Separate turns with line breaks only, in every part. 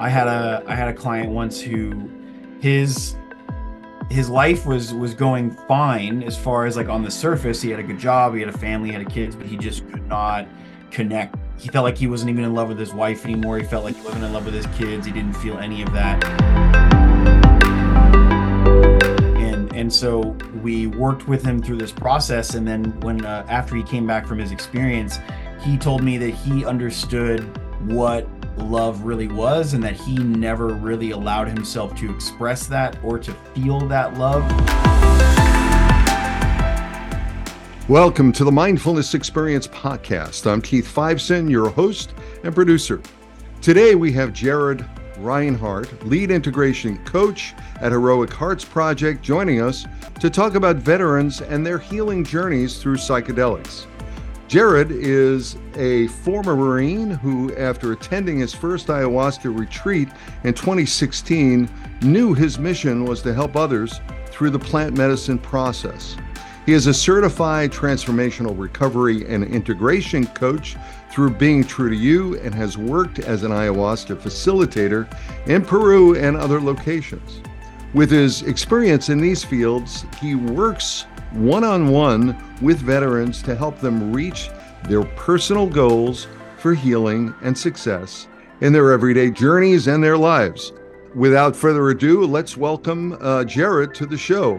I had a I had a client once who his his life was was going fine as far as like on the surface. He had a good job, he had a family, he had kids, but he just could not connect. He felt like he wasn't even in love with his wife anymore. He felt like he wasn't in love with his kids. He didn't feel any of that. And and so we worked with him through this process. And then when uh, after he came back from his experience, he told me that he understood what love really was and that he never really allowed himself to express that or to feel that love.
Welcome to the Mindfulness Experience Podcast. I'm Keith Fiveson, your host and producer. Today we have Jared Reinhardt, lead integration coach at Heroic Hearts Project, joining us to talk about veterans and their healing journeys through psychedelics. Jared is a former Marine who, after attending his first ayahuasca retreat in 2016, knew his mission was to help others through the plant medicine process. He is a certified transformational recovery and integration coach through Being True to You and has worked as an ayahuasca facilitator in Peru and other locations. With his experience in these fields, he works one on one with veterans to help them reach their personal goals for healing and success in their everyday journeys and their lives. Without further ado, let's welcome uh, Jared to the show.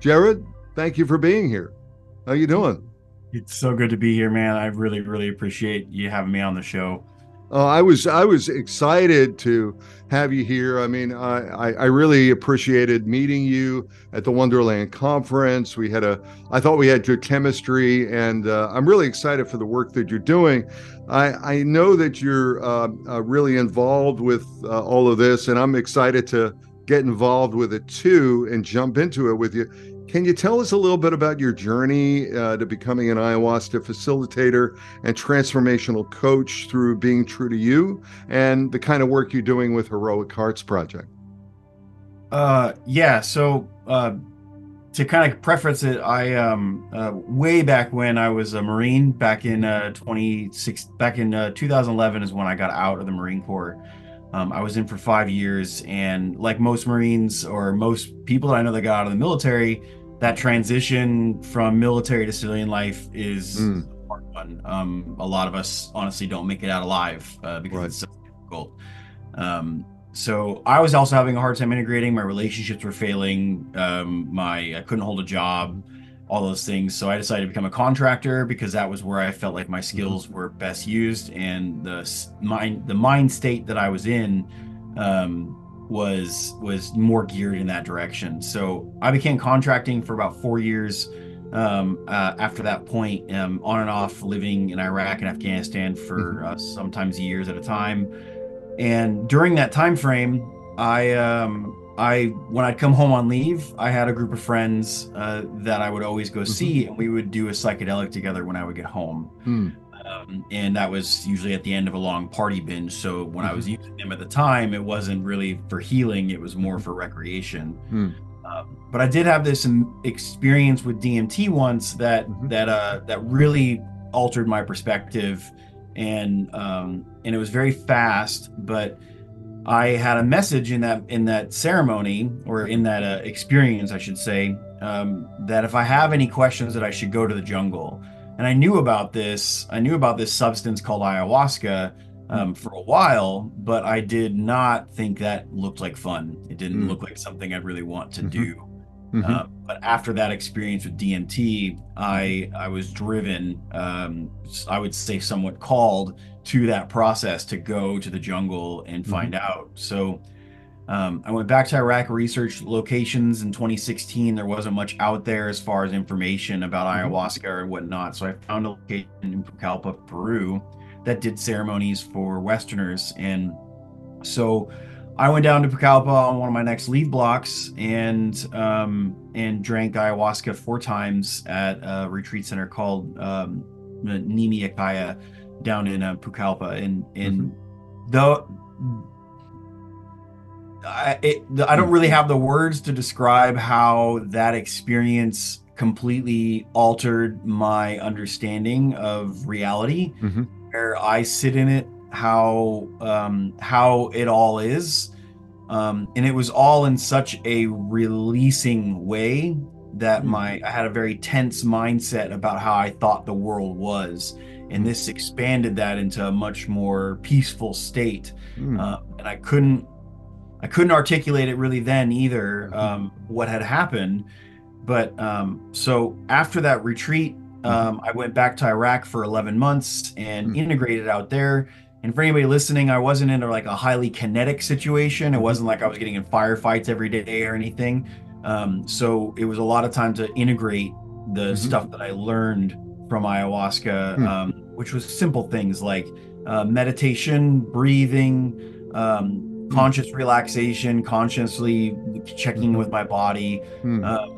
Jared, thank you for being here. How you doing?
It's so good to be here, man. I really, really appreciate you having me on the show.
Uh, I was I was excited to have you here. I mean, I, I really appreciated meeting you at the Wonderland conference. We had a I thought we had good chemistry, and uh, I'm really excited for the work that you're doing. I I know that you're uh, uh really involved with uh, all of this, and I'm excited to get involved with it too and jump into it with you. Can you tell us a little bit about your journey uh, to becoming an ayahuasca facilitator and transformational coach through being true to you and the kind of work you're doing with Heroic Hearts Project?
Uh, yeah. So, uh, to kind of preface it, I um uh, way back when I was a Marine back in uh 26 back in uh, 2011 is when I got out of the Marine Corps. Um, I was in for five years, and like most Marines or most people that I know that got out of the military, that transition from military to civilian life is mm. a hard one. Um, a lot of us honestly don't make it out alive uh, because right. it's so difficult. Um, so I was also having a hard time integrating. My relationships were failing. Um, my I couldn't hold a job, all those things. So I decided to become a contractor because that was where I felt like my skills mm-hmm. were best used, and the mind the mind state that I was in um, was was more geared in that direction. So I became contracting for about four years. Um, uh, after that point, um, on and off, living in Iraq and Afghanistan for mm-hmm. uh, sometimes years at a time. And during that time frame, I um, I when I'd come home on leave, I had a group of friends uh, that I would always go mm-hmm. see, and we would do a psychedelic together when I would get home. Mm. Um, and that was usually at the end of a long party binge. So when mm-hmm. I was mm-hmm. using them at the time, it wasn't really for healing; it was more for recreation. Mm. Um, but I did have this experience with DMT once that mm-hmm. that uh, that really altered my perspective, and um, and it was very fast. But I had a message in that in that ceremony or in that uh, experience, I should say, um, that if I have any questions, that I should go to the jungle and I knew about this. I knew about this substance called ayahuasca um, for a while, but I did not think that looked like fun. It didn't mm. look like something I'd really want to mm-hmm. do. Mm-hmm. Uh, but after that experience with DMT, I I was driven, um, I would say, somewhat called to that process to go to the jungle and mm-hmm. find out. So um, I went back to Iraq, researched locations in 2016. There wasn't much out there as far as information about mm-hmm. ayahuasca or whatnot. So I found a location in Pucallpa, Peru, that did ceremonies for Westerners. And so I went down to Pucallpa on one of my next leave blocks and um, and drank ayahuasca four times at a retreat center called um, Nimi down in uh, Pucallpa. And and mm-hmm. the I, it, I don't really have the words to describe how that experience completely altered my understanding of reality,
hmm
where I sit in it, how um, how it all is, um, and it was all in such a releasing way that
Hmm.
my I had a very tense mindset about how I thought the world was, and this expanded that into a much more peaceful state.
Mm.
Uh, and I couldn't I couldn't articulate it really then either
Mhm.
um, what had happened. But um, so after that retreat, um, I went back to Iraq for 11 months and
Mhm.
integrated out there. And for anybody listening, I wasn't in like a highly kinetic situation. It wasn't like I was getting in firefights every day or anything. Um, so it was a lot of time to integrate the
Mhm.
stuff that I learned from ayahuasca,
Hmm.
um, which was simple things like uh, meditation, breathing, um,
Hmm.
conscious relaxation, consciously checking
Mhm.
with my body,
Mm.
um,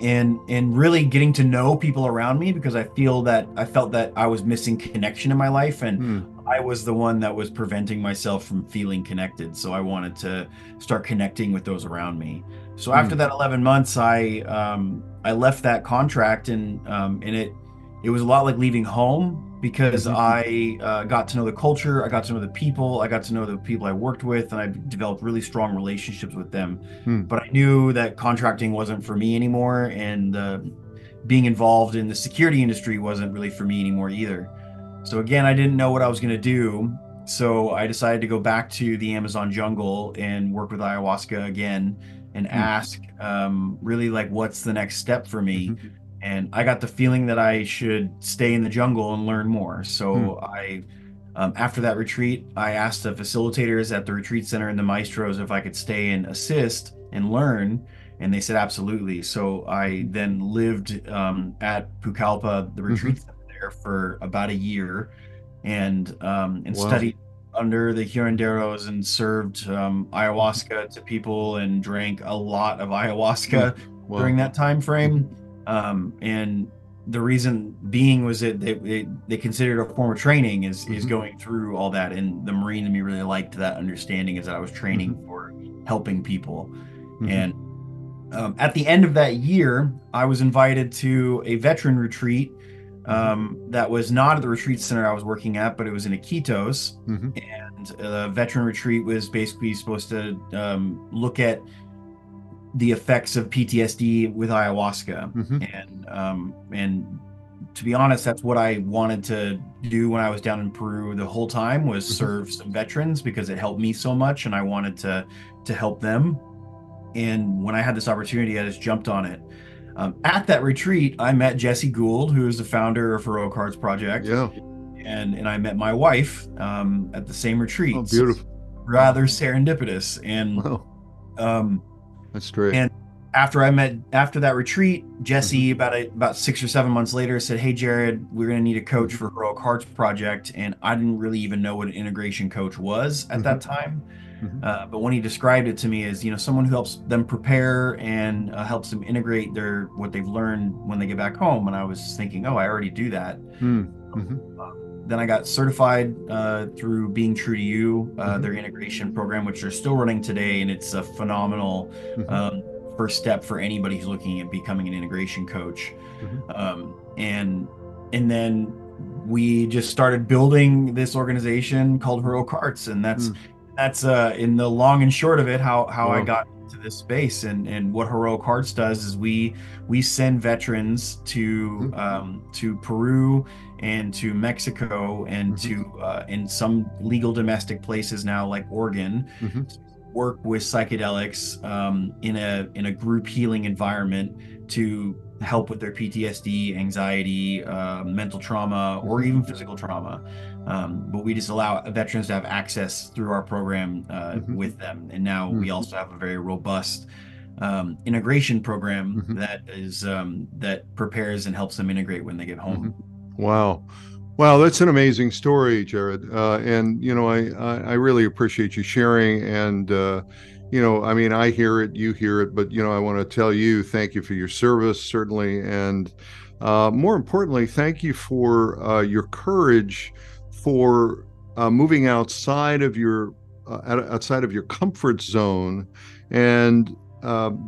and and really getting to know people around me because I feel that I felt that I was missing connection in my life and
Mm.
I was the one that was preventing myself from feeling connected. So I wanted to start connecting with those around me. So after
Mm.
that 11 months, I um, I left that contract and um, and it it was a lot like leaving home because
Mhm.
I uh, got to know the culture, I got to know the people, I got to know the people I worked with, and I developed really strong relationships with them.
Hmm.
But I knew that contracting wasn't for me anymore, and uh, being involved in the security industry wasn't really for me anymore either. So again, I didn't know what I was going to do. So I decided to go back to the Amazon jungle and work with ayahuasca again and
Hmm.
ask um, really like what's the next step for me.
Mhm.
And I got the feeling that I should stay in the jungle and learn more. So I, um, after that retreat, I asked the facilitators at the retreat center and the maestros if I could stay and assist and learn. And they said absolutely. So I then lived um, at Pucallpa, the retreat center there, for about a year, and um, and
Wow.
studied under the curanderos and served um, ayahuasca to people and drank a lot of ayahuasca
Wow.
during that time frame. Um, and the reason being was that they, they, they considered a form of training is is
Mhm.
going through all that. And the Marine in me really liked that understanding is that I was training for helping people.
Mhm.
And um, at the end of that year, I was invited to a veteran retreat um, that was not at the retreat center I was working at, but it was in Iquitos.
Mhm.
And the veteran retreat was basically supposed to um, look at the effects of PTSD with ayahuasca.
Mhm.
And um, and to be honest, that's what I wanted to do when I was down in Peru the whole time was
Mhm.
serve some veterans because it helped me so much, and I wanted to to help them. And when I had this opportunity, I just jumped on it. Um, at that retreat, I met Jesse Gould, who is the founder of Heroic Hearts Project,
Yeah.
and and I met my wife um, at the same retreat.
Oh, beautiful.
Rather serendipitous, and
Wow.
um,
That's great.
And- after I met after that retreat, Jesse
Mm-hmm.
about a, about six or seven months later said, "Hey Jared, we're going to need a coach for Heroic Hearts Project," and I didn't really even know what an integration coach was at that time.
Mhm.
Uh, but when he described it to me as you know someone who helps them prepare and uh, helps them integrate their what they've learned when they get back home, and I was thinking, oh, I already do that.
Hmm.
Then I got certified uh, through Being True to You, uh,
Mhm.
their integration program, which they're still running today, and it's a phenomenal
Mhm.
um, first step for anybody who's looking at becoming an integration coach.
Mhm.
Um, and and then we just started building this organization called Heroic Hearts, and that's
Mm.
that's uh, in the long and short of it how how I got into this space. And and what Heroic Hearts does is we we send veterans to
Mhm.
um, to Peru and to Mexico and
Mhm.
to uh, in some legal domestic places now like Oregon
Mhm.
work with psychedelics um, in a in a group healing environment to help with their PTSD, anxiety, uh, mental trauma, or even physical trauma. Um, but we just allow veterans to have access through our program uh,
Mhm.
with them. And now we
Mhm.
also have a very robust um, integration program
Mhm.
that is um, that prepares and helps them integrate when they get home.
Wow. Wow, that's an amazing story, Jared. Uh, and you know, I, I really appreciate you sharing. And uh, you know, I mean, I hear it, you hear it, but you know, I want to tell you thank you for your service, certainly, and uh, more importantly, thank you for uh, your courage for uh, moving outside of your uh, outside of your comfort zone and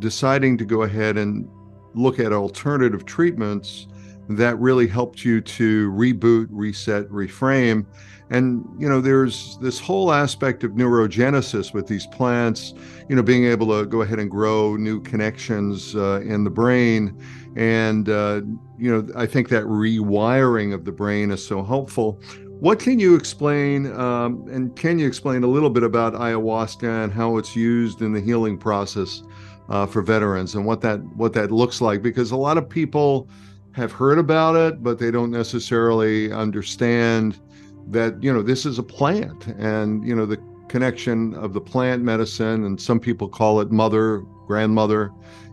deciding to go ahead and look at alternative treatments that really helped you to reboot, reset, reframe. And, you know, there's this whole aspect of neurogenesis with these plants, you know, being able to go ahead and grow new connections uh, in the brain. And, uh, you know, I think that rewiring of the brain is so helpful. What can you explain, um, and can you explain a little bit about ayahuasca and how it's used in the healing process uh, for veterans and what that what that looks like? Because a lot of people have heard about it, but they don't necessarily understand that you know this is a plant, and you know the connection of the plant medicine, and some people call it mother, grandmother.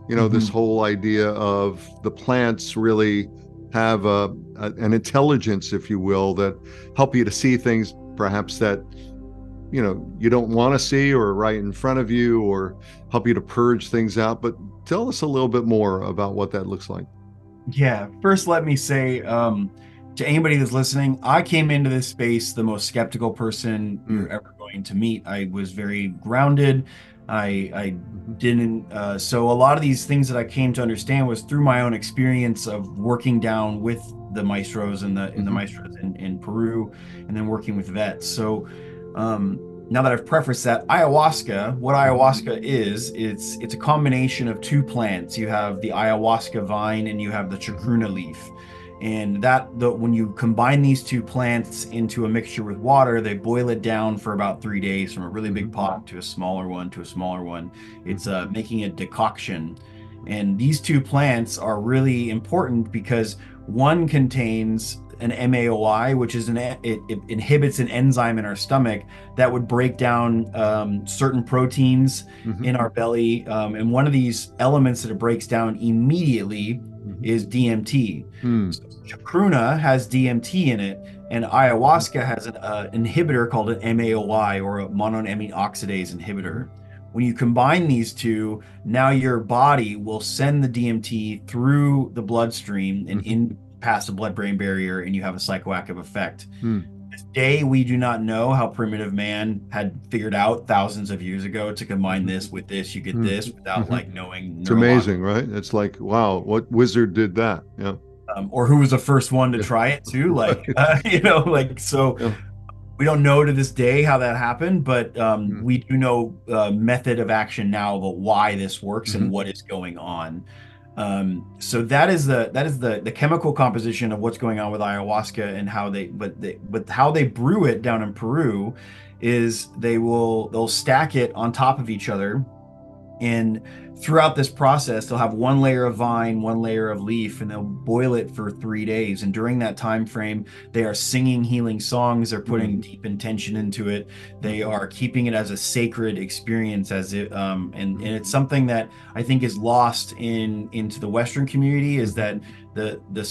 You know mm-hmm. this whole idea of the plants really have a, a, an intelligence, if you will, that help you to see things perhaps that you know you don't want to see or right in front of you or help you to purge things out but tell us a little bit more about what that looks like
yeah first let me say um, to anybody that's listening i came into this space the most skeptical person mm. you're ever going to meet i was very grounded I I didn't. Uh, so a lot of these things that I came to understand was through my own experience of working down with the maestros and the in the mm-hmm. maestros in, in Peru, and then working with vets. So um, now that I've prefaced that, ayahuasca, what ayahuasca is, it's it's a combination of two plants. You have the ayahuasca vine and you have the chacruna leaf and that the when you combine these two plants into a mixture with water they boil it down for about three days from a really big mm-hmm. pot to a smaller one to a smaller one it's uh, making a decoction and these two plants are really important because one contains an MAOI, which is an it, it, inhibits an enzyme in our stomach that would break down um, certain proteins mm-hmm. in our belly. Um, and one of these elements that it breaks down immediately mm-hmm. is DMT. Mm. So Chacruna has DMT in it, and ayahuasca has an uh, inhibitor called an MAOI or a monoamine oxidase inhibitor. When you combine these two, now your body will send the DMT through the bloodstream and mm-hmm. in past the blood-brain barrier, and you have a psychoactive effect. Mm. Today, we do not know how primitive man had figured out thousands of years ago to combine this with this. You get mm. this without mm-hmm. like knowing.
It's amazing, right? It's like, wow, what wizard did that? Yeah.
Um, or who was the first one to try it too? Like, uh, you know, like so. Yeah. We don't know to this day how that happened, but um, mm. we do know uh, method of action now about why this works mm-hmm. and what is going on. Um, so that is the that is the the chemical composition of what's going on with ayahuasca and how they but they but how they brew it down in Peru is they will they'll stack it on top of each other and throughout this process they'll have one layer of vine one layer of leaf and they'll boil it for three days. And during that time frame they are singing healing songs. They're putting mm-hmm. deep intention into it. They are keeping it as a sacred experience as it um, and, and it's something that i think is lost in into the western community is that the the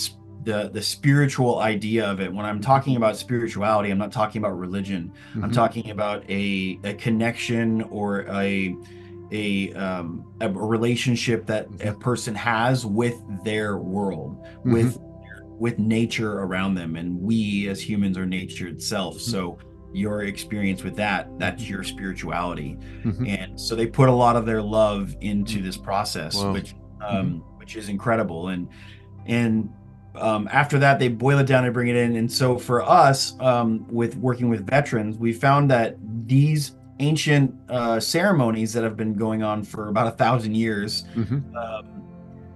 the the spiritual idea of it. When i'm talking about spirituality i'm not talking about religion. Mm-hmm. i'm talking about a a connection or a a um, a relationship that a mm-hmm. person has with their world, mm-hmm. with with nature around them, and we as humans are nature itself. Mm-hmm. So your experience with that that's your spirituality mm-hmm. and so they put a lot of their love into this process wow. which um mm-hmm. which is incredible and and um, after that they boil it down and bring it in and so for us um, with working with veterans we found that these ancient uh, ceremonies that have been going on for about a thousand years. Mm-hmm. Um,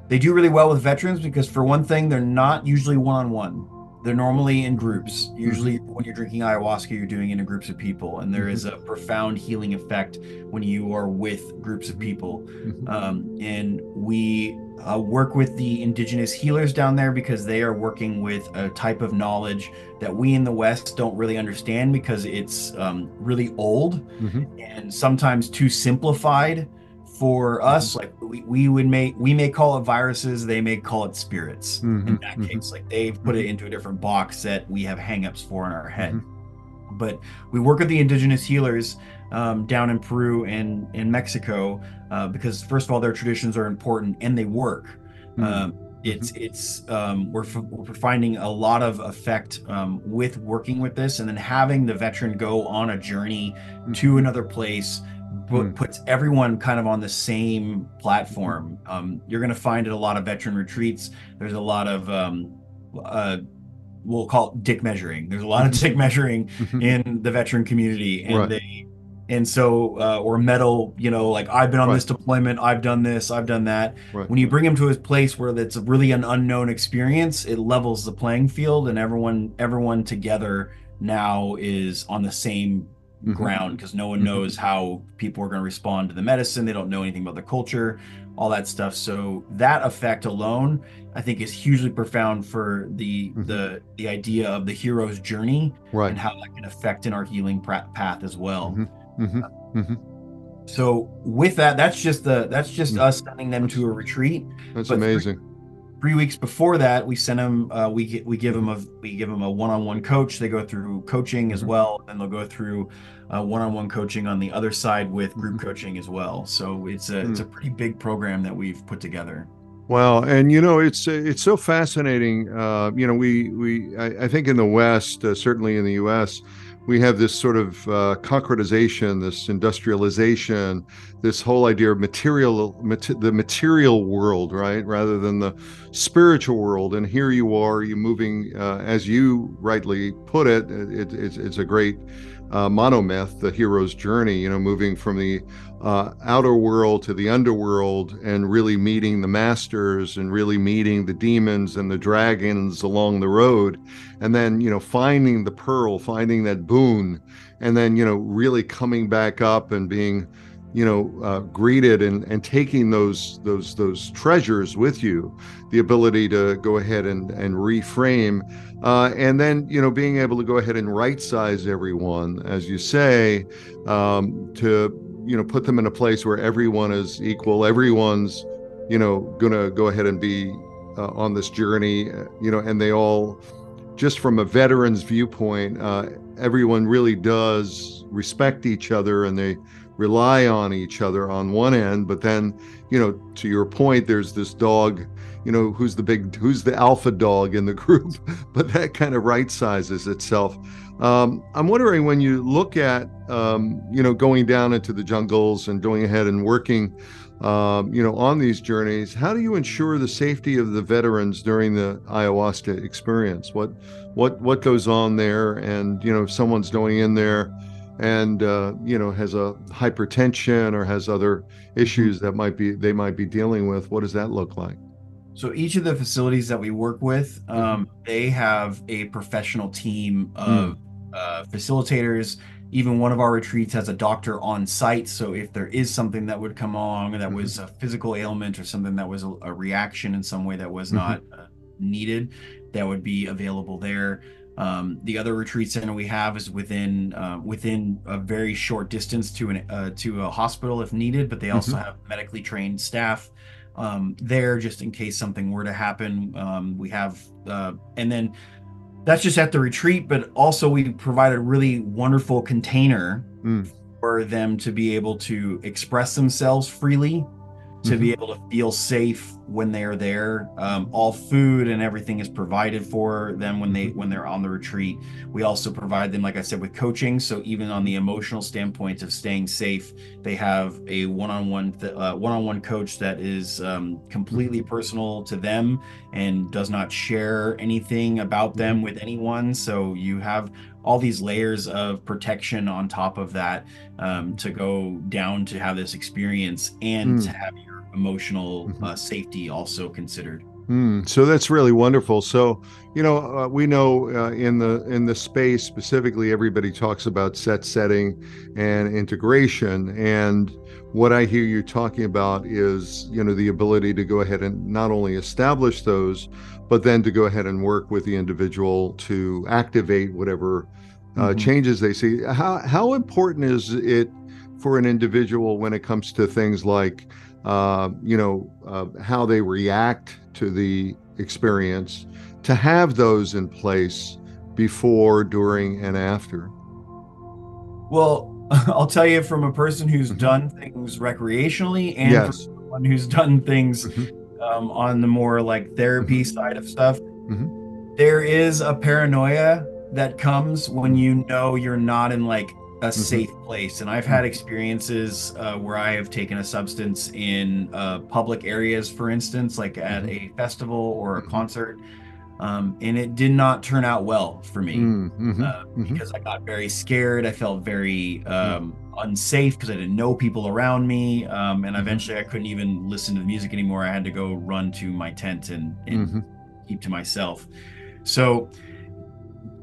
they do really well with veterans because, for one thing, they're not usually one on one. They're normally in groups. Usually, mm-hmm. when you're drinking ayahuasca, you're doing it in groups of people, and there mm-hmm. is a profound healing effect when you are with groups of people. Mm-hmm. Um, and we uh, work with the indigenous healers down there because they are working with a type of knowledge that we in the West don't really understand because it's um, really old mm-hmm. and sometimes too simplified for us mm-hmm. like we, we would make we may call it viruses they may call it spirits mm-hmm. in that mm-hmm. case like they've put it mm-hmm. into a different box that we have hangups for in our head mm-hmm. but we work with the indigenous healers um, down in peru and in mexico uh, because first of all their traditions are important and they work um, it's it's um, we're, we're finding a lot of effect um, with working with this and then having the veteran go on a journey to another place mm. puts everyone kind of on the same platform. Um, you're going to find at a lot of veteran retreats, there's a lot of, um, uh, we'll call it dick measuring. There's a lot of mm-hmm. dick measuring mm-hmm. in the veteran community, and right. they, and so uh, or metal you know, like I've been on right. this deployment, I've done this, I've done that. Right. When you bring them to a place where it's really an unknown experience, it levels the playing field, and everyone, everyone together now is on the same mm-hmm. ground because no one mm-hmm. knows how people are going to respond to the medicine. They don't know anything about the culture, all that stuff. So that effect alone, I think, is hugely profound for the mm-hmm. the the idea of the hero's journey
right.
and how that can affect in our healing path as well.
Mm-hmm. Mm-hmm.
So with that, that's just the that's just us sending them to a retreat.
That's but amazing
three weeks before that, we send them. Uh, we we give them a we give them a one-on-one coach. They go through coaching as mm-hmm. well, and they'll go through uh, one-on-one coaching on the other side with group mm-hmm. coaching as well. So it's a mm. it's a pretty big program that we've put together.
Wow, and you know it's it's so fascinating. Uh, you know, we we I, I think in the West, uh, certainly in the U.S we have this sort of uh, concretization, this industrialization, this whole idea of material, the material world, right, rather than the spiritual world. And here you are, you moving, uh, as you rightly put it, it it's, it's a great uh, monomyth, the hero's journey. You know, moving from the uh, outer world to the underworld and really meeting the masters and really meeting the demons and the dragons along the road. And then you know finding the pearl finding that boon and then you know really coming back up and being you know uh, greeted and and taking those those those treasures with you the ability to go ahead and and reframe. Uh, and then you know being able to go ahead and right size everyone as you say um, to you know put them in a place where everyone is equal everyone's you know gonna go ahead and be uh, on this journey uh, you know and they all just from a veteran's viewpoint uh, everyone really does respect each other and they rely on each other on one end but then you know to your point there's this dog you know who's the big who's the alpha dog in the group but that kind of right sizes itself um, I'm wondering when you look at, um, you know, going down into the jungles and going ahead and working, um, you know, on these journeys, how do you ensure the safety of the veterans during the ayahuasca experience? What, what, what goes on there? And you know, if someone's going in there and uh, you know has a hypertension or has other issues that might be they might be dealing with, what does that look like?
So each of the facilities that we work with, um, mm-hmm. they have a professional team of mm uh, facilitators. Even one of our retreats has a doctor on site. So if there is something that would come along that mm-hmm. was a physical ailment or something that was a, a reaction in some way that was mm-hmm. not uh, needed, that would be available there. Um, the other retreat center we have is within uh, within a very short distance to an uh, to a hospital if needed, but they also mm-hmm. have medically trained staff um, there just in case something were to happen. Um, we have uh, and then that's just at the retreat, but also we provide a really wonderful container mm. for them to be able to express themselves freely to mm-hmm. be able to feel safe when they are there. Um, all food and everything is provided for them when they mm-hmm. when they're on the retreat. We also provide them, like I said, with coaching. So even on the emotional standpoint of staying safe, they have a one-on-one th- uh, one-on-one coach that is um, completely mm-hmm. personal to them and does not share anything about them with anyone. So you have all these layers of protection on top of that um, to go down to have this experience and mm. to have your emotional mm-hmm. uh, safety also considered.
Mm, so that's really wonderful. So, you know, uh, we know uh, in the in the space specifically, everybody talks about set setting and integration. And what I hear you talking about is, you know, the ability to go ahead and not only establish those, but then to go ahead and work with the individual to activate whatever uh, mm-hmm. changes they see. How how important is it for an individual when it comes to things like uh, you know, uh, how they react to the experience, to have those in place before, during, and after?
Well, I'll tell you from a person who's mm-hmm. done things recreationally and yes. from someone who's done things mm-hmm. um, on the more like therapy mm-hmm. side of stuff. Mm-hmm. There is a paranoia that comes when you know you're not in like a safe place. And I've had experiences uh, where I have taken a substance in uh, public areas, for instance, like at a festival or a concert, um, and it did not turn out well for me
Mm-hmm.
uh, because I got very scared. I felt very um, unsafe because I didn't know people around me, um, and eventually I couldn't even listen to the music anymore. I had to go run to my tent and, and
Mm-hmm.
keep to myself. So,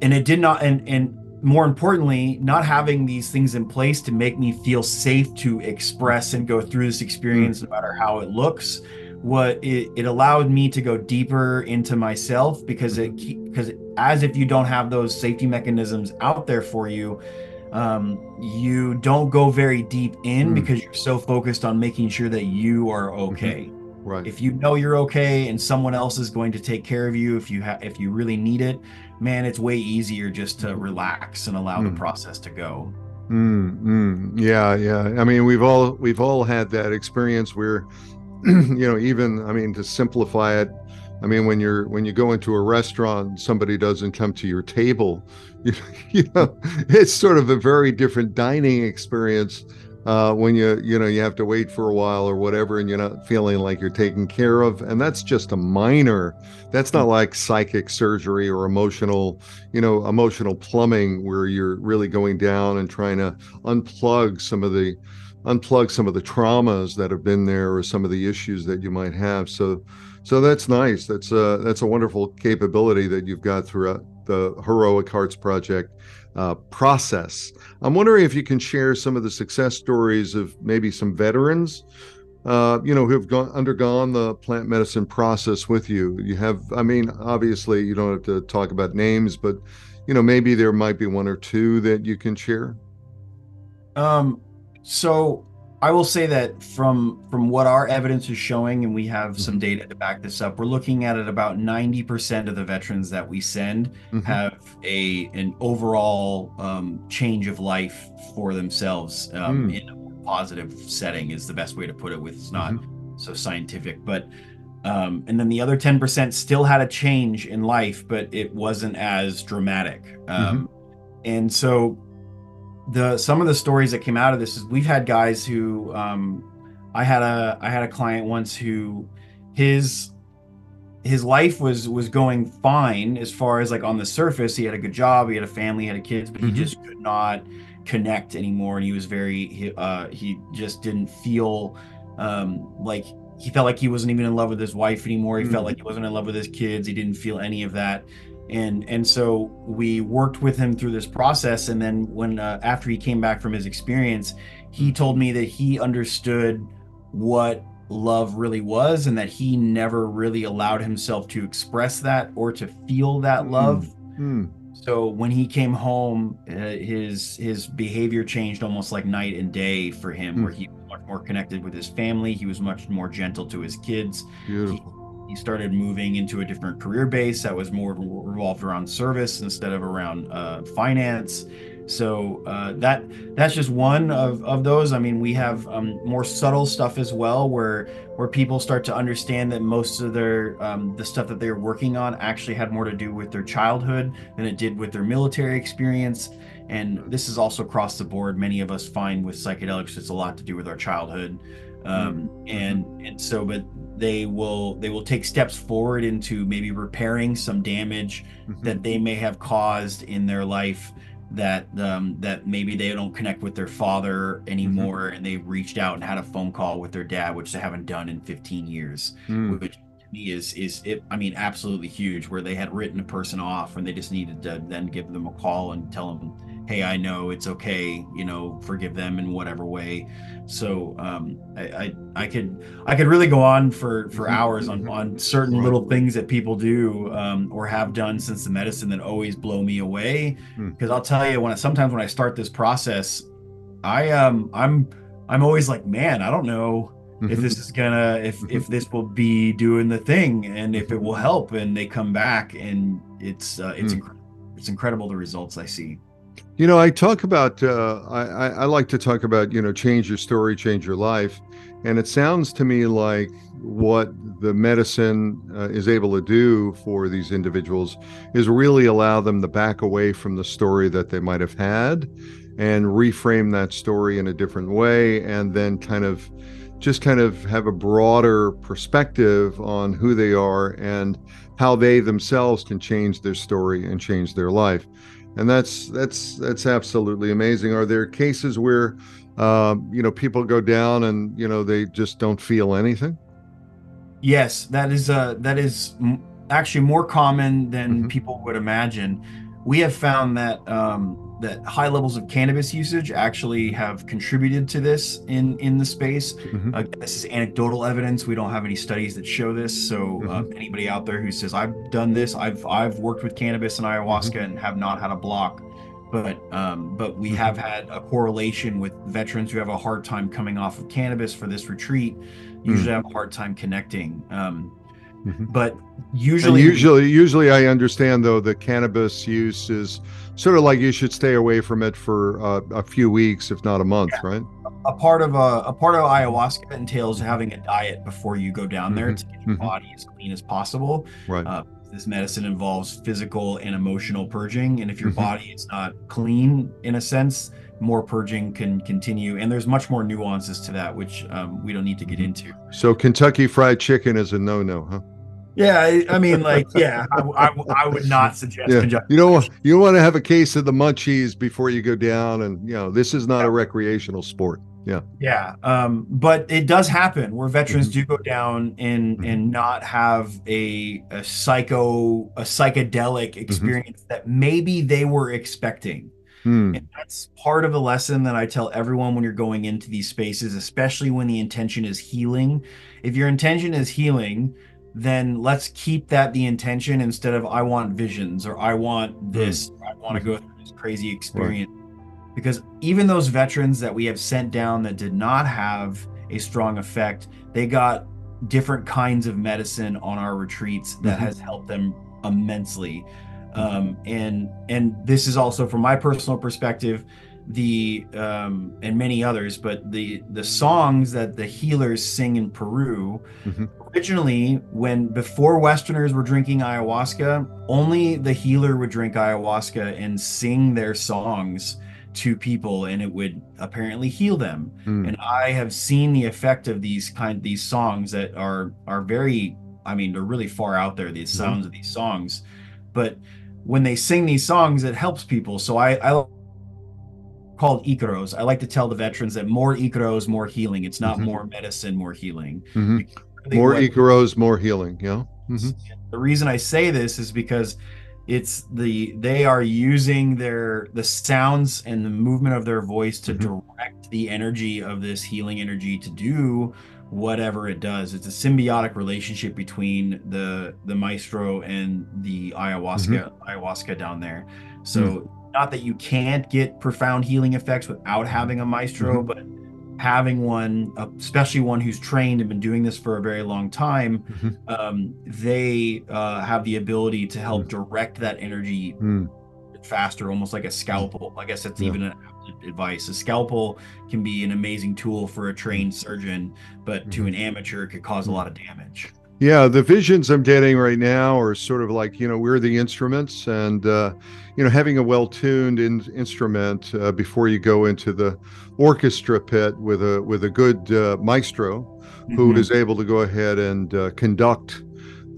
and it did not, and and more importantly, not having these things in place to make me feel safe to express and go through this experience, no matter how it looks. What it, it allowed me to go deeper into myself because it because as if you don't have those safety mechanisms out there for you, um, you don't go very deep in
Mm.
because you're so focused on making sure that you are okay
Right.
if you know you're okay and someone else is going to take care of you if you have if you really need it man it's way easier just to relax and allow the
Mm.
process to go
Mm, mm, yeah, yeah. I mean, we've all we've all had that experience where, you know, even I mean, to simplify it, I mean, when you're when you go into a restaurant, somebody doesn't come to your table, you, you know, it's sort of a very different dining experience uh, when you you know you have to wait for a while or whatever, and you're not feeling like you're taken care of, and that's just a minor. That's not like psychic surgery or emotional you know emotional plumbing where you're really going down and trying to unplug some of the unplug some of the traumas that have been there or some of the issues that you might have. So so that's nice. That's a that's a wonderful capability that you've got throughout the heroic hearts project uh, process i'm wondering if you can share some of the success stories of maybe some veterans uh, you know, who have gone undergone the plant medicine process with you. You have, I mean, obviously, you don't have to talk about names, but you know, maybe there might be one or two that you can share.
um so i will say that from from what our evidence is showing and we have some data to back this up we're looking at it about 90% of the veterans that we send
Mhm.
have a an overall um, change of life for themselves um,
Mm.
in a positive setting is the best way to put it with it's not so scientific but um, and then the other 10% still had a change in life but it wasn't as dramatic um, and so the some of the stories that came out of this is we've had guys who um, i had a i had a client once who his his life was was going fine as far as like on the surface he had a good job he had a family he had a kids but he just could not connect anymore and he was very he, uh he just didn't feel um like he felt like he wasn't even in love with his wife anymore he felt
Mhm.
like he wasn't in love with his kids he didn't feel any of that and and so we worked with him through this process and then when uh, after he came back from his experience he told me that he understood what love really was and that he never really allowed himself to express that or to feel that
Mm.
love
Hmm.
so when he came home uh, his his behavior changed almost like night and day for him
Hmm.
where he was much more connected with his family he was much more gentle to his kids
Beautiful.
he started moving into a different career base that was more revolved around service instead of around uh, finance. So uh, that that's just one of, of those. I mean we have um, more subtle stuff as well where where people start to understand that most of their um, the stuff that they're working on actually had more to do with their childhood than it did with their military experience. And this is also across the board. Many of us find with psychedelics it's a lot to do with our childhood um, and and so but they will they will take steps forward into maybe repairing some damage
Mhm.
that they may have caused in their life that um, that maybe they don't connect with their father anymore and they reached out and had a phone call with their dad which they haven't done in 15 years
Hmm.
which me is is it i mean absolutely huge where they had written a person off and they just needed to then give them a call and tell them hey i know it's okay you know forgive them in whatever way so um i i, I could i could really go on for for
Mhm,
hours on
mhm.
on certain
Right.
little things that people do um or have done since the medicine that always blow me away
Hmm.
because i'll tell you when I, sometimes when i start this process i um i'm i'm always like man i don't know if this is gonna if
Mhm.
if this will be doing the thing and if it will help and they come back and it's uh, it's
Mm.
incredible it's incredible the results i see
You know, I talk about, uh, I, I, I like to talk about, you know, change your story, change your life. And it sounds to me like what the medicine uh, is able to do for these individuals is really allow them to back away from the story that they might have had and reframe that story in a different way and then kind of just kind of have a broader perspective on who they are and how they themselves can change their story and change their life. And that's that's that's absolutely amazing. Are there cases where uh, you know people go down and you know they just don't feel anything?
Yes that is uh that is actually more common than mm-hmm. people would imagine. We have found that um that high levels of cannabis usage actually have contributed to this in in the space. Mm-hmm. Uh, this is anecdotal evidence. We don't have any studies that show this. So uh, mm-hmm. anybody out there who says I've done this, I've I've worked with cannabis and ayahuasca mm-hmm. and have not had a block, but um, but we mm-hmm. have had a correlation with veterans who have a hard time coming off of cannabis for this retreat. Usually mm. have a hard time connecting. Um, Mm-hmm. But usually,
and usually, usually, I understand though the cannabis use is sort of like you should stay away from it for uh, a few weeks, if not a month, yeah. right?
A part of a, uh, a part of ayahuasca entails having a diet before you go down there mm-hmm. to get your mm-hmm. body as clean as possible.
Right. Uh,
this medicine involves physical and emotional purging, and if your mm-hmm. body is not clean, in a sense, more purging can continue. And there's much more nuances to that, which um, we don't need to get mm-hmm. into.
So Kentucky Fried Chicken is a no-no, huh?
Yeah, I, I, mean, like, yeah, I, I, I would not suggest.
Yeah. You don't you don't want to have a case of the munchies before you go down, and you know this is not yeah. a recreational sport. Yeah,
yeah, um, but it does happen where veterans mm-hmm. do go down and mm-hmm. and not have a a psycho a psychedelic mm-hmm. experience mm-hmm. that maybe they were expecting. Mm. And that's part of the lesson that I tell everyone when you're going into these spaces, especially when the intention is healing. If your intention is healing, then let's keep that the intention instead of I want visions or I want this, mm. I want to go through this crazy experience. Right. Because even those veterans that we have sent down that did not have a strong effect, they got different kinds of medicine on our retreats that mm-hmm. has helped them immensely. Um, and and this is also from my personal perspective the um, and many others, but the the songs that the healers sing in Peru mm-hmm. originally, when before Westerners were drinking ayahuasca, only the healer would drink ayahuasca and sing their songs to people, and it would apparently heal them. Mm. And I have seen the effect of these kind these songs that are are very, I mean, they're really far out there. These mm-hmm. sounds of these songs, but when they sing these songs, it helps people. So I, I called Icaros. I like to tell the veterans that more Icaros, more healing. It's not mm-hmm. more medicine, more healing.
Mm-hmm. Really more what, Icaros, more healing. Yeah. Mm-hmm.
The reason I say this is because it's the they are using their the sounds and the movement of their voice to mm-hmm. direct the energy of this healing energy to do whatever it does. It's a symbiotic relationship between the the maestro and the ayahuasca mm-hmm. ayahuasca down there. So mm not that you can't get profound healing effects without having a maestro, mm-hmm. but having one, especially one who's trained and been doing this for a very long time, mm-hmm. um, they uh, have the ability to help mm-hmm. direct that energy mm. faster, almost like a scalpel. I guess that's yeah. even an advice. A scalpel can be an amazing tool for a trained surgeon, but to mm-hmm. an amateur, it could cause a mm. lot of damage.
Yeah, the visions I'm getting right now are sort of like, you know, we're the instruments and, uh, you know, having a well tuned in- instrument uh, before you go into the orchestra pit with a with a good uh, maestro mm-hmm. who is able to go ahead and uh, conduct,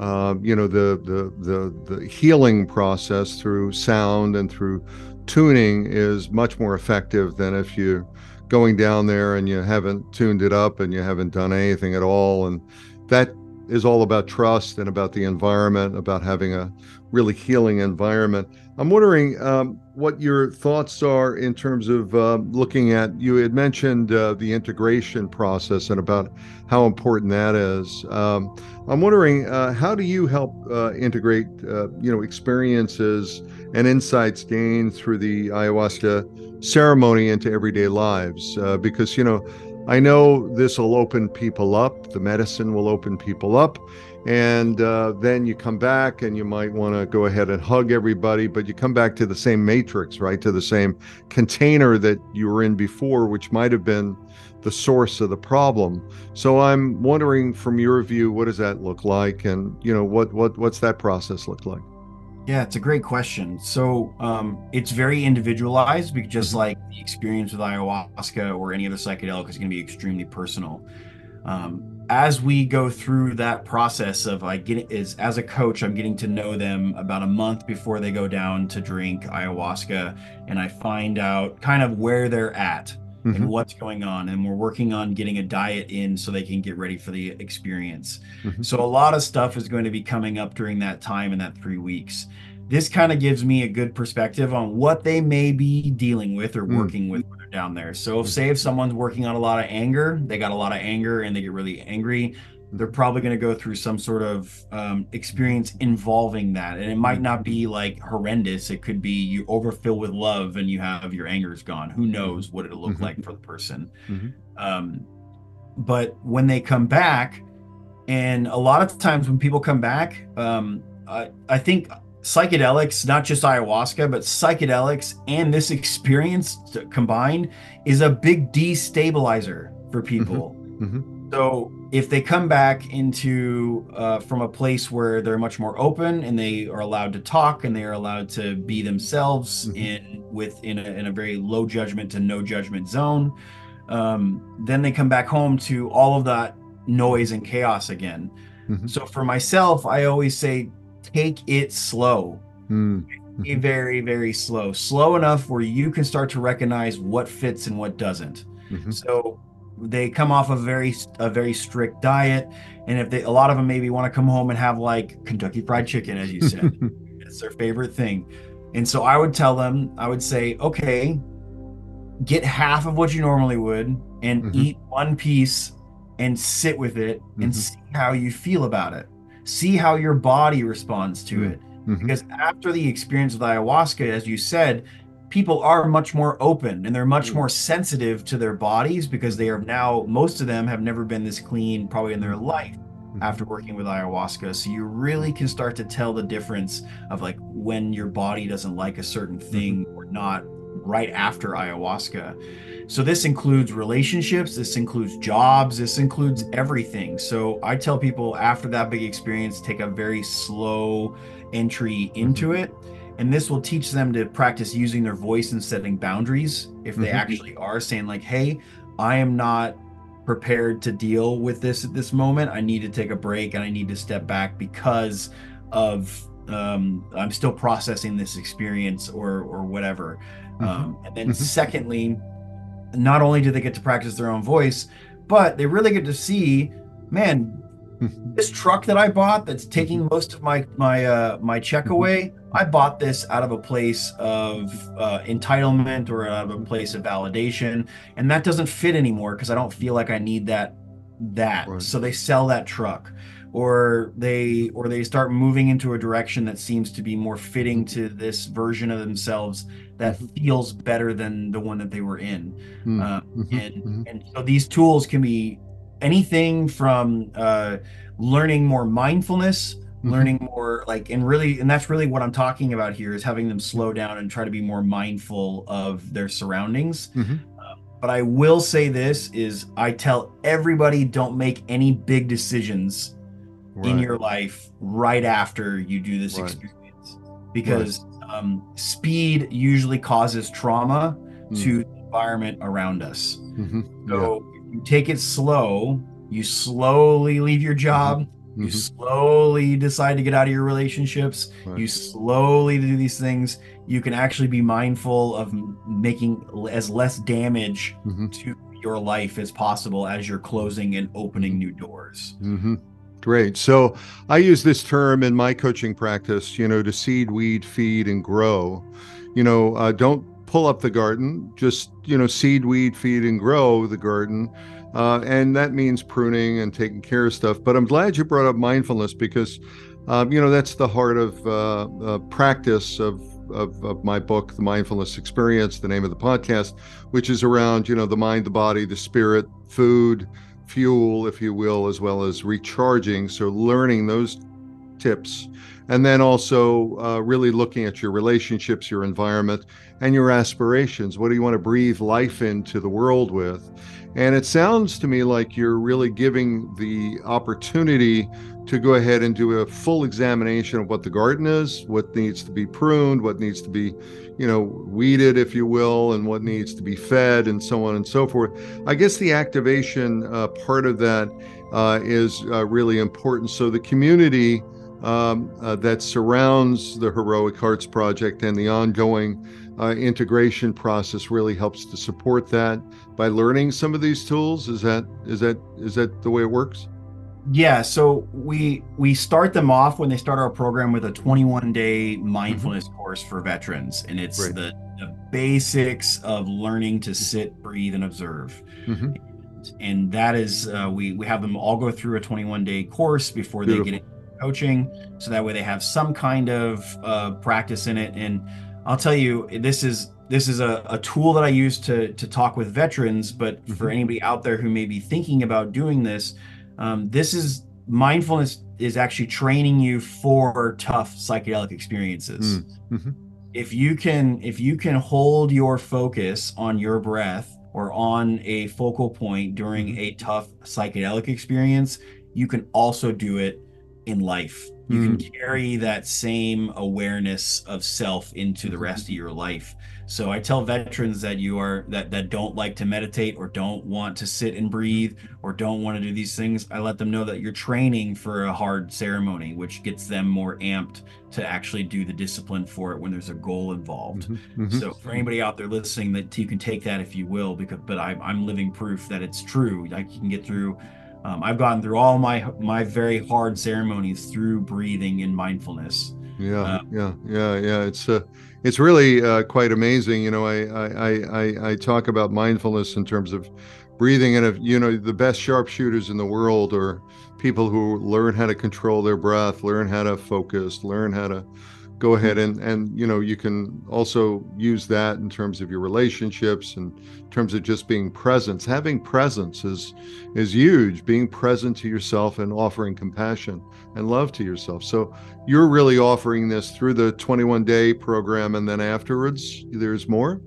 uh, you know, the, the, the, the healing process through sound and through tuning is much more effective than if you're going down there and you haven't tuned it up and you haven't done anything at all. And that is all about trust and about the environment, about having a really healing environment. I'm wondering um, what your thoughts are in terms of uh, looking at. You had mentioned uh, the integration process and about how important that is. Um, I'm wondering uh, how do you help uh, integrate, uh, you know, experiences and insights gained through the ayahuasca ceremony into everyday lives? Uh, because you know I know this will open people up, the medicine will open people up. And uh, then you come back and you might want to go ahead and hug everybody, but you come back to the same matrix, right? To the same container that you were in before, which might have been the source of the problem. So I'm wondering from your view, what does that look like? And, you know, what, what, what's that process look like?
Yeah, it's a great question. So um, it's very individualized because just
Mhm.
like the experience with ayahuasca or any other psychedelic is going to be extremely personal. Um, as we go through that process of like getting is as a coach, I'm getting to know them about a month before they go down to drink ayahuasca, and I find out kind of where they're at and
Mhm.
what's going on, and we're working on getting a diet in so they can get ready for the experience.
Mhm.
So a lot of stuff is going to be coming up during that time in that three weeks. This kind of gives me a good perspective on what they may be dealing with or
Mm.
working with down there. So if
Mm.
say if someone's working on a lot of anger, they got a lot of anger and they get really angry, they're probably going to go through some sort of um, experience involving that. And it might not be like horrendous. It could be you overfill with love and you have your anger is gone. Who knows what it'll look
Mhm.
like for the person.
Mhm.
Um, but when they come back, and a lot of times when people come back, um, I, I think psychedelics, not just ayahuasca, but psychedelics and this experience combined is a big destabilizer for people.
Mhm.
So if they come back into uh, from a place where they're much more open and they are allowed to talk and they are allowed to be themselves
Mhm.
in with in a, in a very low judgment to no judgment zone, um, then they come back home to all of that noise and chaos again.
Mhm.
So for myself, I always say take it slow.
Mm.
Be very, very slow. Slow enough where you can start to recognize what fits and what doesn't.
Mhm.
So they come off a very a very strict diet, and if they a lot of them maybe want to come home and have like Kentucky Fried Chicken, as you said, it's their favorite thing. And so I would tell them, I would say, okay, get half of what you normally would and
Mhm.
eat one piece and sit with it and
Mhm.
see how you feel about it. See how your body responds to
Mm.
it.
Mhm.
Because after the experience with ayahuasca, as you said, people are much more open and they're much
Mm.
more sensitive to their bodies because they are now, most of them have never been this clean probably in their life
Mhm.
after working with ayahuasca. So you really can start to tell the difference of like when your body doesn't like a certain thing or not right after ayahuasca. So this includes relationships, this includes jobs, this includes everything. So I tell people after that big experience, take a very slow entry into it. And this will teach them to practice using their voice and setting boundaries if they
Mhm.
actually are saying, like, hey, I am not prepared to deal with this at this moment. I need to take a break and I need to step back because of um, I'm still processing this experience or or whatever.
Mhm.
Um, and then
Mhm.
secondly, not only do they get to practice their own voice, but they really get to see, man, this truck that I bought that's taking most of my my uh, my check
Mhm.
away. I bought this out of a place of uh, entitlement or out of a place of validation, and that doesn't fit anymore because I don't feel like I need that that.
Right.
So they sell that truck, or they or they start moving into a direction that seems to be more fitting to this version of themselves that feels better than the one that they were in.
Mm.
Uh, and
Mhm.
and so these tools can be anything from uh, learning more mindfulness
Mhm.
learning more like and really and that's really what i'm talking about here is having them slow down and try to be more mindful of their surroundings
Mhm.
but i will say this is i tell everybody don't make any big decisions in your life right after you do this
Right.
experience because um, speed usually causes trauma
Mm.
to the environment around us
Mhm.
so you take it slow, you slowly leave your job, you
Mhm.
slowly decide to get out of your relationships,
Right.
you slowly do these things, you can actually be mindful of making as less damage
Mhm.
to your life as possible as you're closing and opening new doors.
hmm Great. So I use this term in my coaching practice, you know, to seed, weed, feed, and grow. You know, uh, don't pull up the garden, just, you know, seed, weed, feed, and grow the garden. Uh, and that means pruning and taking care of stuff. But I'm glad you brought up mindfulness because, um, you know, that's the heart of uh, uh, practice of, of, of my book, The Mindfulness Experience, the name of the podcast, which is around, you know, the mind, the body, the spirit, food, fuel, if you will, as well as recharging. So, learning those tips. And then also uh, really looking at your relationships, your environment, and your aspirations. What do you want to breathe life into the world with? And it sounds to me like you're really giving the opportunity to go ahead and do a full examination of what the garden is, what needs to be pruned, what needs to be, you know, weeded, if you will, and what needs to be fed, and so on and so forth. I guess the activation uh, part of that uh, is uh, really important. So the community um, uh, that surrounds the Heroic Hearts Project and the ongoing uh, integration process really helps to support that by learning some of these tools. Is that is that is that the way it works?
Yeah, so we we start them off when they start our program with a 21 day mindfulness mm-hmm. course for veterans, and it's right. the, the, basics of learning to sit, breathe, and observe. Mm-hmm. And that is uh, we we have them all go through a 21 day course before Beautiful. they get coaching, so that way they have some kind of uh, practice in it. And I'll tell you, this is this is a, a tool that I use to to talk with veterans, but mm-hmm. for anybody out there who may be thinking about doing this um, this is mindfulness is actually training you for tough psychedelic experiences. Mm, mm-hmm. If you can if you can hold your focus on your breath or on a focal point during mm-hmm. a tough psychedelic experience, you can also do it in life. You mm. can carry that same awareness of self into the rest of your life. So I tell veterans that you are that that don't like to meditate or don't want to sit and breathe or don't want to do these things. I let them know that you're training for a hard ceremony, which gets them more amped to actually do the discipline for it when there's a goal involved. Mm-hmm, mm-hmm. So for anybody out there listening, that you can take that if you will, because but I, I'm living proof that it's true. Like you can get through. Um, I've gone through all my my very hard ceremonies through breathing and mindfulness.
Yeah, uh, yeah, yeah, yeah. It's uh, it's really uh, quite amazing. You know, I, I I I talk about mindfulness in terms of breathing, and if you know the best sharpshooters in the world are people who learn how to control their breath, learn how to focus, learn how to go ahead and and you know you can also use that in terms of your relationships and in terms of just being presence. Having presence is is huge. Being present to yourself and offering compassion and love to yourself. So you're really offering this through the 21 day program and then afterwards there's more?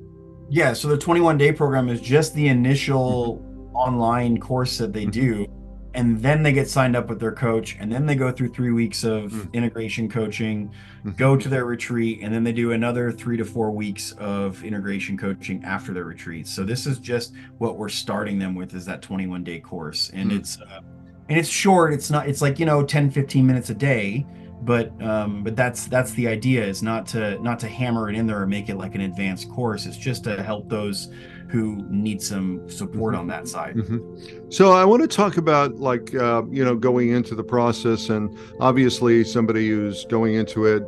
Yeah so the 21 day program is just the initial mm-hmm. online course that they mm-hmm. do and then they get signed up with their coach and then they go through three weeks of mm. integration coaching mm-hmm. go to their retreat and then they do another three to four weeks of integration coaching after their retreat so this is just what we're starting them with is that 21 day course and mm. it's uh, and it's short it's not it's like you know 10 15 minutes a day but um but that's that's the idea is not to not to hammer it in there or make it like an advanced course it's just to help those who need some support mm-hmm. on that side. Mm-hmm.
So I want to talk about like uh, you know going into the process, and obviously somebody who's going into it,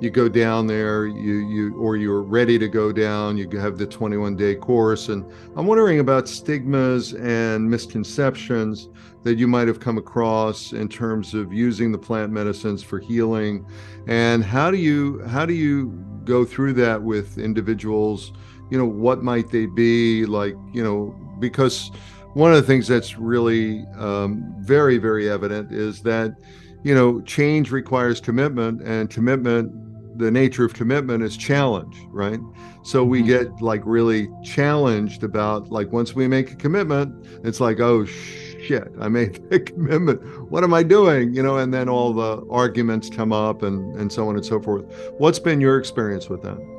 you go down there, you you or you're ready to go down. You have the 21 day course, and I'm wondering about stigmas and misconceptions that you might have come across in terms of using the plant medicines for healing, and how do you how do you go through that with individuals? You know what might they be like you know because one of the things that's really um, very very evident is that you know change requires commitment and commitment the nature of commitment is challenge right? So we mm-hmm. get like really challenged about like once we make a commitment it's like oh shit i made a commitment. What am i doing? You know and then all the arguments come up and and so on and so forth. What's been your experience with that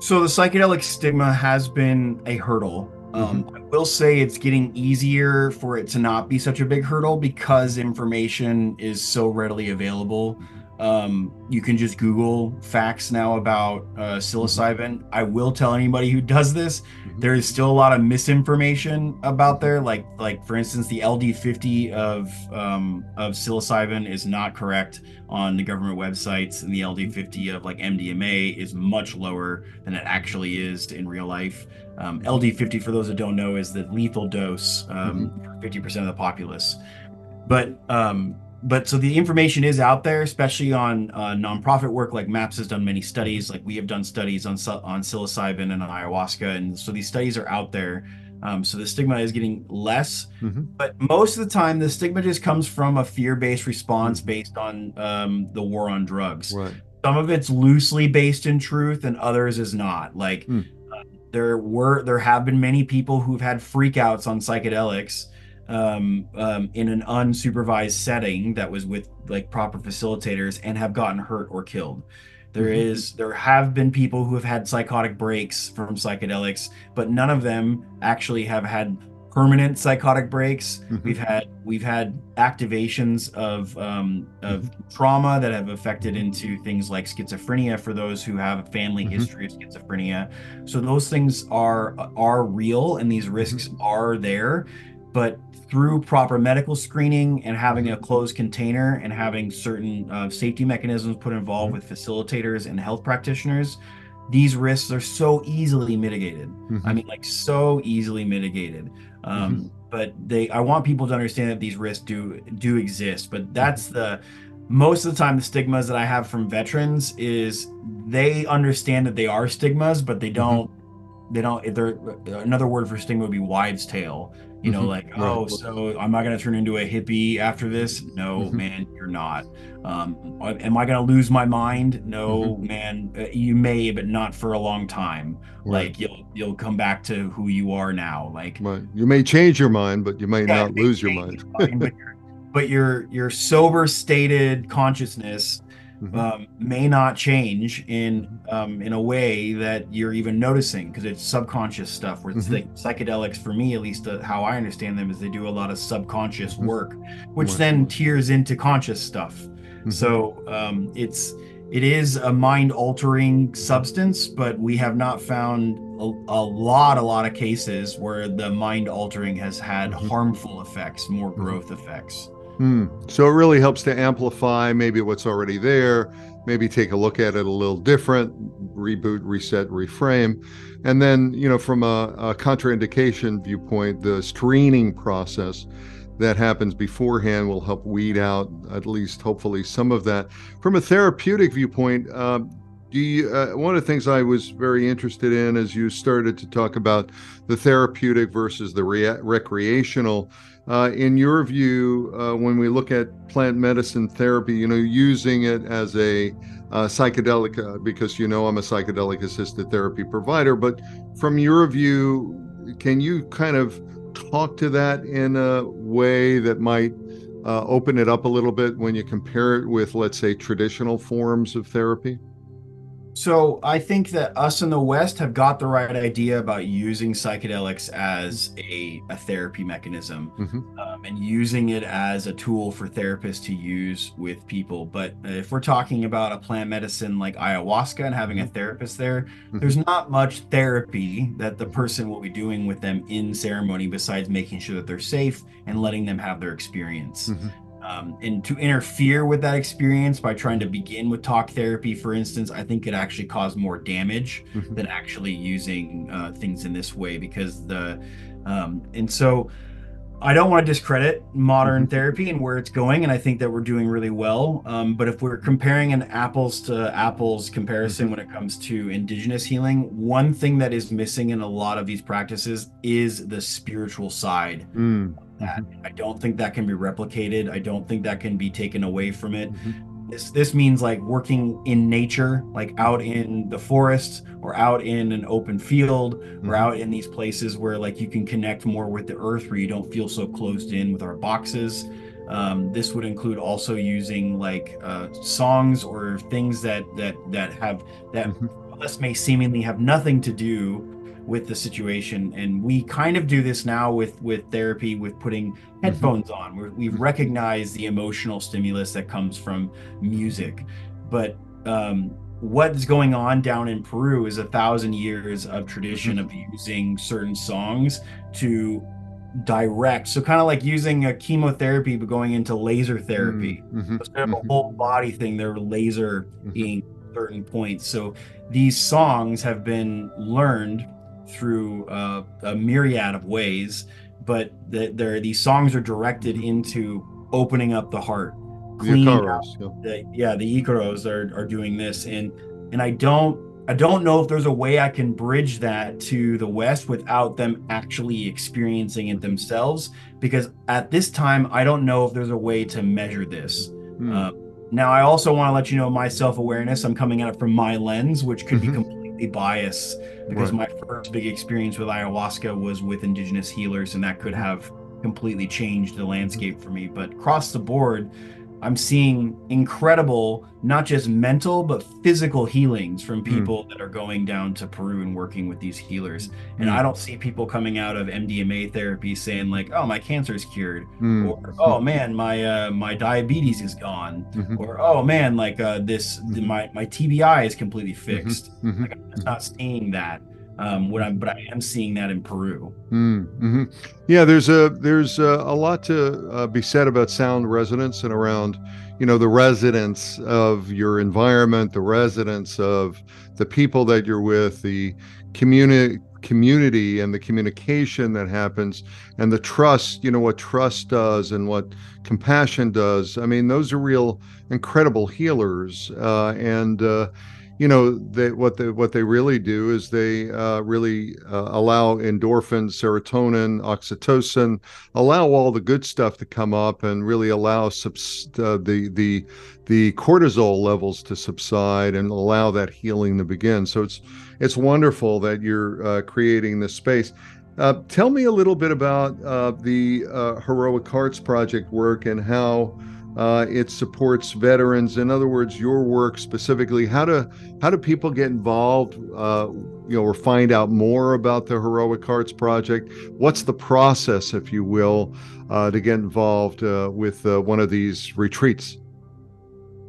so the psychedelic stigma has been a hurdle. Um, mm-hmm. I will say it's getting easier for it to not be such a big hurdle because information is so readily available. Um, you can just Google facts now about uh, psilocybin. I will tell anybody who does this, mm-hmm. there is still a lot of misinformation about there. Like, like for instance, the LD50 of um, of psilocybin is not correct on the government websites, and the LD50 of like MDMA is much lower than it actually is in real life. Um, LD50, for those that don't know, is the lethal dose um, mm-hmm. 50% of the populace. But um, but so the information is out there, especially on uh, nonprofit work. Like MAPS has done many studies. Like we have done studies on on psilocybin and on ayahuasca, and so these studies are out there. Um, so the stigma is getting less, mm-hmm. but most of the time the stigma just comes from a fear-based response based on um, the war on drugs. Right. Some of it's loosely based in truth, and others is not. Like mm. uh, there were, there have been many people who've had freakouts on psychedelics um, um, in an unsupervised setting that was with like proper facilitators and have gotten hurt or killed. There
Mhm.
is there have been people who have had psychotic breaks from psychedelics, but none of them actually have had permanent psychotic breaks.
Mhm.
We've had we've had activations of um, of trauma that have affected into things like schizophrenia for those who have a family
Mhm.
history of schizophrenia. So those things are are real and these risks are there, but through proper medical screening and having a closed container and having certain uh, safety mechanisms put involved with facilitators and health practitioners, these risks are so easily mitigated.
Mhm.
I mean, like so easily mitigated. Um, But they, I want people to understand that these risks do do exist. But that's the most of the time the stigmas that I have from veterans is they understand that they are stigmas, but they don't. They don't. They're another word for stigma would be wives' tale. You know,
Mhm.
like,
Right.
oh, so am I going to turn into a hippie after this? No,
Mhm.
man, you're not. Um, am I going to lose my mind? No, man, uh, you may, but not for a long time.
Right.
Like you'll you'll come back to who you are now. Like
Right. You may change your mind, but you may
Yeah,
not lose your mind.
your mind, but your but your your sober stated consciousness
Mhm.
um, may not change in um, in a way that you're even noticing because it's subconscious stuff. Where it's
Mhm.
like psychedelics, for me at least, uh, how I understand them is they do a lot of subconscious
Mhm.
work, which
Right.
then tears into conscious stuff.
Mhm.
So um, it's it is a mind altering substance, but we have not found a, a lot, a lot of cases where the mind altering has had
Mhm.
harmful effects, more
Mm-hmm.
growth effects.
Hmm. So it really helps to amplify maybe what's already there, maybe take a look at it a little different, reboot, reset, reframe. And then, you know, from a, a contraindication viewpoint, the screening process that happens beforehand will help weed out at least hopefully some of that. From a therapeutic viewpoint, um, do you, uh, one of the things I was very interested in as you started to talk about the therapeutic versus the rea- recreational. Uh, in your view, uh, when we look at plant medicine therapy, you know, using it as a uh, psychedelic, uh, because you know I'm a psychedelic assisted therapy provider, but from your view, can you kind of talk to that in a way that might uh, open it up a little bit when you compare it with, let's say, traditional forms of therapy?
So I think that us in the West have got the right idea about using psychedelics as a, a therapy mechanism
Mhm.
um, and using it as a tool for therapists to use with people. But if we're talking about a plant medicine like ayahuasca and having a therapist there,
Mhm.
there's not much therapy that the person will be doing with them in ceremony besides making sure that they're safe and letting them have their experience.
Mhm.
Um, and to interfere with that experience by trying to begin with talk therapy, for instance, I think could actually cause more damage
Mhm.
than actually using uh, things in this way because the um, and so I don't want to discredit modern
Mhm.
therapy and where it's going, and I think that we're doing really well. Um, but if we're comparing an apples to apples comparison
Mhm.
when it comes to indigenous healing, one thing that is missing in a lot of these practices is the spiritual side
Mm.
That. I don't think that can be replicated. I don't think that can be taken away from it.
Mhm.
This this means like working in nature, like out in the forest or out in an open field or
Mhm.
out in these places where like you can connect more with the earth where you don't feel so closed in with our boxes. Um, this would include also using like uh, songs or things that that that have that
Mhm.
us may seemingly have nothing to do with the situation and we kind of do this now with with therapy with putting headphones on We're, we've
Mhm.
the emotional stimulus that comes from music but um what is going on down in peru is a thousand years of tradition of using certain songs to direct so kind of like using a chemotherapy but going into laser therapy
Mhm.
instead of a
Mhm.
whole body thing, they're laser being certain points. So these songs have been learned through uh, a myriad of ways, but the, they're, these songs are directed into opening up the heart. Cleaning out
Icaros, yeah.
the, yeah, the Icaros are, are doing this, and and I don't I don't know if there's a way I can bridge that to the West without them actually experiencing it themselves. Because at this time, I don't know if there's a way to measure this.
Hmm.
Uh, now, I also want to let you know my self awareness. I'm coming at it from my lens, which could
Mhm.
be completely biased because
Right.
my first big experience with ayahuasca was with indigenous healers, and that could have completely changed the landscape for me. But across the board, I'm seeing incredible, not just mental, but physical healings from
Hmm.
people that are going down to Peru and working with these healers. And
Mm.
I don't see people coming out of MDMA therapy saying like, "Oh, my cancer is cured,"
Mm.
or "Oh man, my uh, my diabetes is gone,"
Mhm.
or "Oh man, like uh, this
Mhm.
my my TBI is completely fixed."
Mhm.
Like, I'm just not seeing that. Um, what I'm, but I am seeing that in Peru.
Mm-hmm. Yeah, there's a there's a, a lot to uh, be said about sound resonance and around, you know, the residents of your environment, the residents of the people that you're with, the community community and the communication that happens and the trust you know what trust does and what compassion does i mean those are real incredible healers uh, and uh, you know they what they what they really do is they uh, really uh, allow endorphins serotonin oxytocin allow all the good stuff to come up and really allow subs- uh, the the the cortisol levels to subside and allow that healing to begin. So it's it's wonderful that you're uh, creating this space. Uh, tell me a little bit about uh, the heroic hearts project work and how uh, it supports veterans. In other words, your work specifically. How do how do people get involved? Uh, you know, or find out more about the Heroic Hearts Project. What's the process, if you will, uh, to get involved uh, with uh, one of these retreats?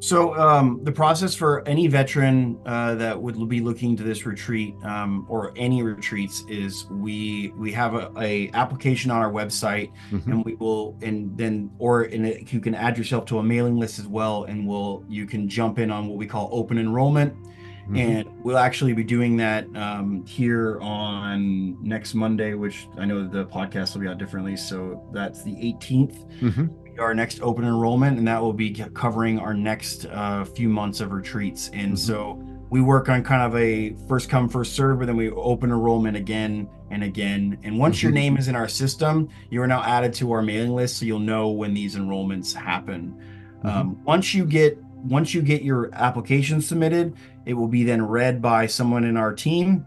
So um, the process for any veteran uh, that would be looking to this retreat um, or any retreats is we we have a, a application on our website
Mhm.
and we will and then or in it, you can add yourself to a mailing list as well and we'll you can jump in on what we call open enrollment
Mhm.
and we'll actually be doing that um, here on next Monday, which I know the podcast will be out differently. So that's the 18th
Mhm.
Our next open enrollment, and that will be covering our next uh, few months of retreats. And
Mhm.
so we work on kind of a first come first serve, but then we open enrollment again and again. And once your
Mhm.
name is in our system, you are now added to our mailing list, so you'll know when these enrollments happen. Um, once you get once you get your application submitted, it will be then read by someone in our team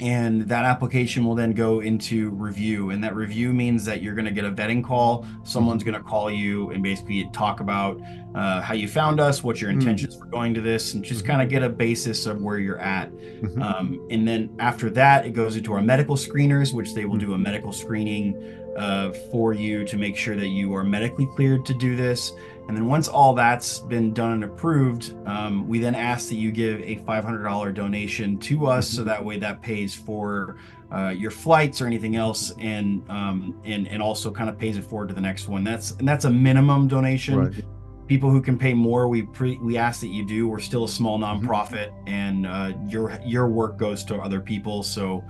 and that application will then go into review and that review means that you're going to get a vetting call someone's going to call you and basically talk about uh, how you found us what your
Mm.
intentions for going to this and just
Mhm.
kind of get a basis of where you're at
Mhm.
um, and then after that it goes into our medical screeners which they will do a medical screening uh, for you to make sure that you are medically cleared to do this and then once all that's been done and approved, um, we then ask that you give a $500 donation to us, so that way that pays for uh, your flights or anything else, and um, and and also kind of pays it forward to the next one. That's and that's a minimum donation.
Right.
People who can pay more, we pre- we ask that you do. We're still a small nonprofit, and uh, your your work goes to other people. So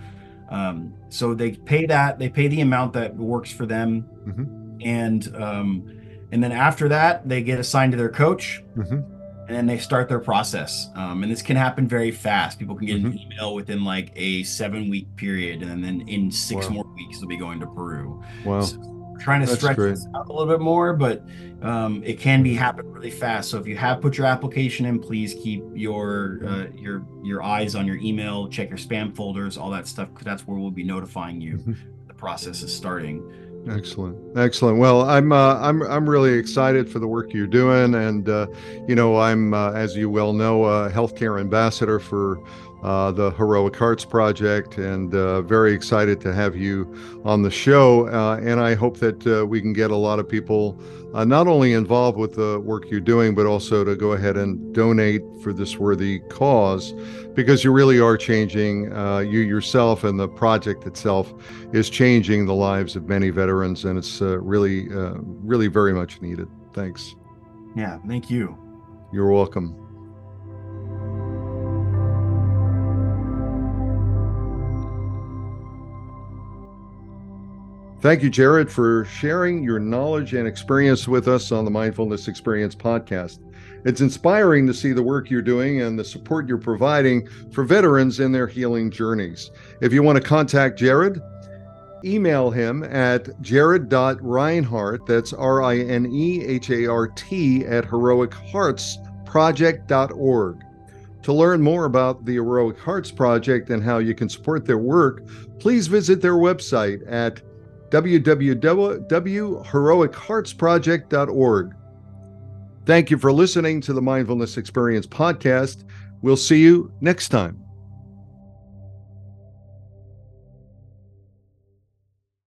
um, so they pay that. They pay the amount that works for them,
Mhm.
and um, and then after that they get assigned to their coach
Mhm.
and then they start their process um, and this can happen very fast people can get an
Mhm.
email within like a seven week period and then in six
Wow.
more weeks they'll be going to peru
Wow.
So we're trying to
That's
stretch
great.
this out a little bit more but um, it can be happen really fast so if you have put your application in please keep your uh, your your eyes on your email check your spam folders all that stuff 'cause that's where we'll be notifying you
Mhm.
the process is starting
Excellent, excellent. Well, I'm uh, I'm I'm really excited for the work you're doing, and uh, you know, I'm uh, as you well know, a healthcare ambassador for uh, the Heroic Hearts Project, and uh, very excited to have you on the show. Uh, and I hope that uh, we can get a lot of people uh, not only involved with the work you're doing, but also to go ahead and donate for this worthy cause, because you really are changing uh, you yourself, and the project itself is changing the lives of many veterans, and it's uh, really, uh, really very much needed. Thanks.
yeah thank you
You're welcome. Thank you, Jared, for sharing your knowledge and experience with us on the Mindfulness Experience podcast. It's inspiring to see the work you're doing and the support you're providing for veterans in their healing journeys. If you want to contact Jared, email him at jared.rinehart, that's R I N E H A R T, at heroicheartsproject.org. To learn more about the Heroic Hearts Project and how you can support their work, please visit their website at www.heroicheartsproject.org. Thank you for listening to the Mindfulness Experience podcast. We'll see you next time.